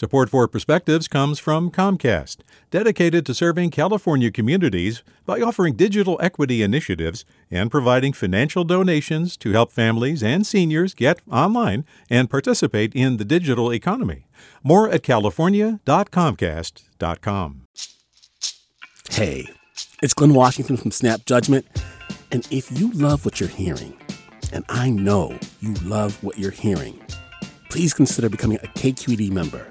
Support for Perspectives comes from Comcast, dedicated to serving California communities by offering digital equity initiatives and providing financial donations to help families and seniors get online and participate in the digital economy. More at california.comcast.com. Hey, it's Glynn Washington from Snap Judgment, and if you love what you're hearing, and I know you love what you're hearing, please consider becoming a KQED member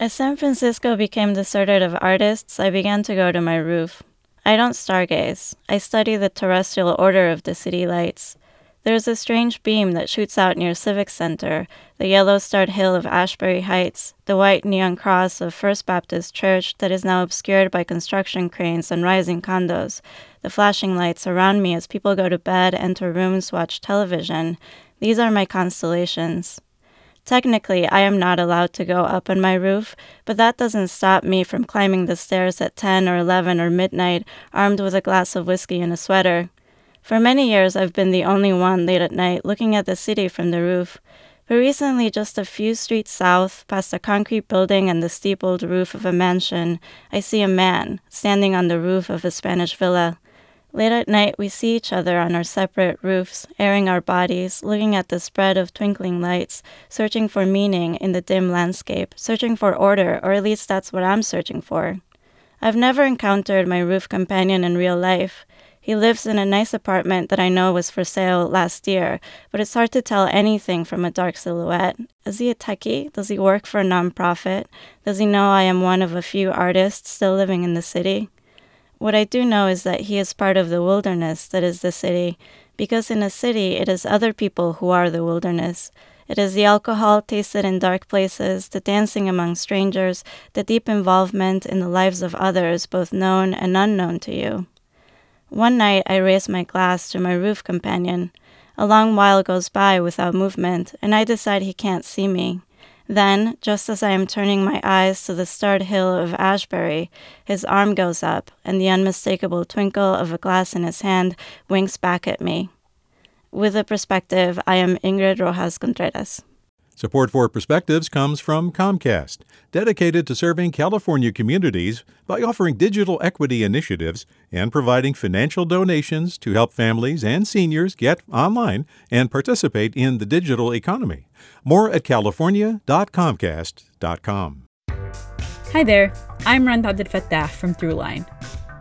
As San Francisco became deserted of artists, I began to go to my roof. I don't stargaze. I study the terrestrial order of the city lights. There's a strange beam that shoots out near Civic Center, the yellow starred hill of Ashbury Heights, the white neon cross of First Baptist Church that is now obscured by construction cranes and rising condos, the flashing lights around me as people go to bed, enter rooms, watch television. These are my constellations. Technically, I am not allowed to go up on my roof, but that doesn't stop me from climbing the stairs at 10 or 11 or midnight, armed with a glass of whiskey and a sweater. For many years, I've been the only one late at night looking at the city from the roof. But recently, just a few streets south, past a concrete building and the steepled roof of a mansion, I see a man standing on the roof of a Spanish villa. Late at night, we see each other on our separate roofs, airing our bodies, looking at the spread of twinkling lights, searching for meaning in the dim landscape, searching for order, or at least that's what I'm searching for. I've never encountered my roof companion in real life. He lives in a nice apartment that I know was for sale last year, but it's hard to tell anything from a dark silhouette. Is he a techie? Does he work for a nonprofit? Does he know I am one of a few artists still living in the city? What I do know is that he is part of the wilderness that is the city, because in a city it is other people who are the wilderness. It is the alcohol tasted in dark places, the dancing among strangers, the deep involvement in the lives of others, both known and unknown to you. One night I raise my glass to my roof companion. A long while goes by without movement, and I decide he can't see me. Then, just as I am turning my eyes to the starred hill of Ashbury, his arm goes up, and the unmistakable twinkle of a glass in his hand winks back at me. With a perspective, I am Ingrid Rojas Contreras. Support for Perspectives comes from Comcast, dedicated to serving California communities by offering digital equity initiatives and providing financial donations to help families and seniors get online and participate in the digital economy. More at california.comcast.com. Hi there, I'm Rund Abdelfatah from Throughline.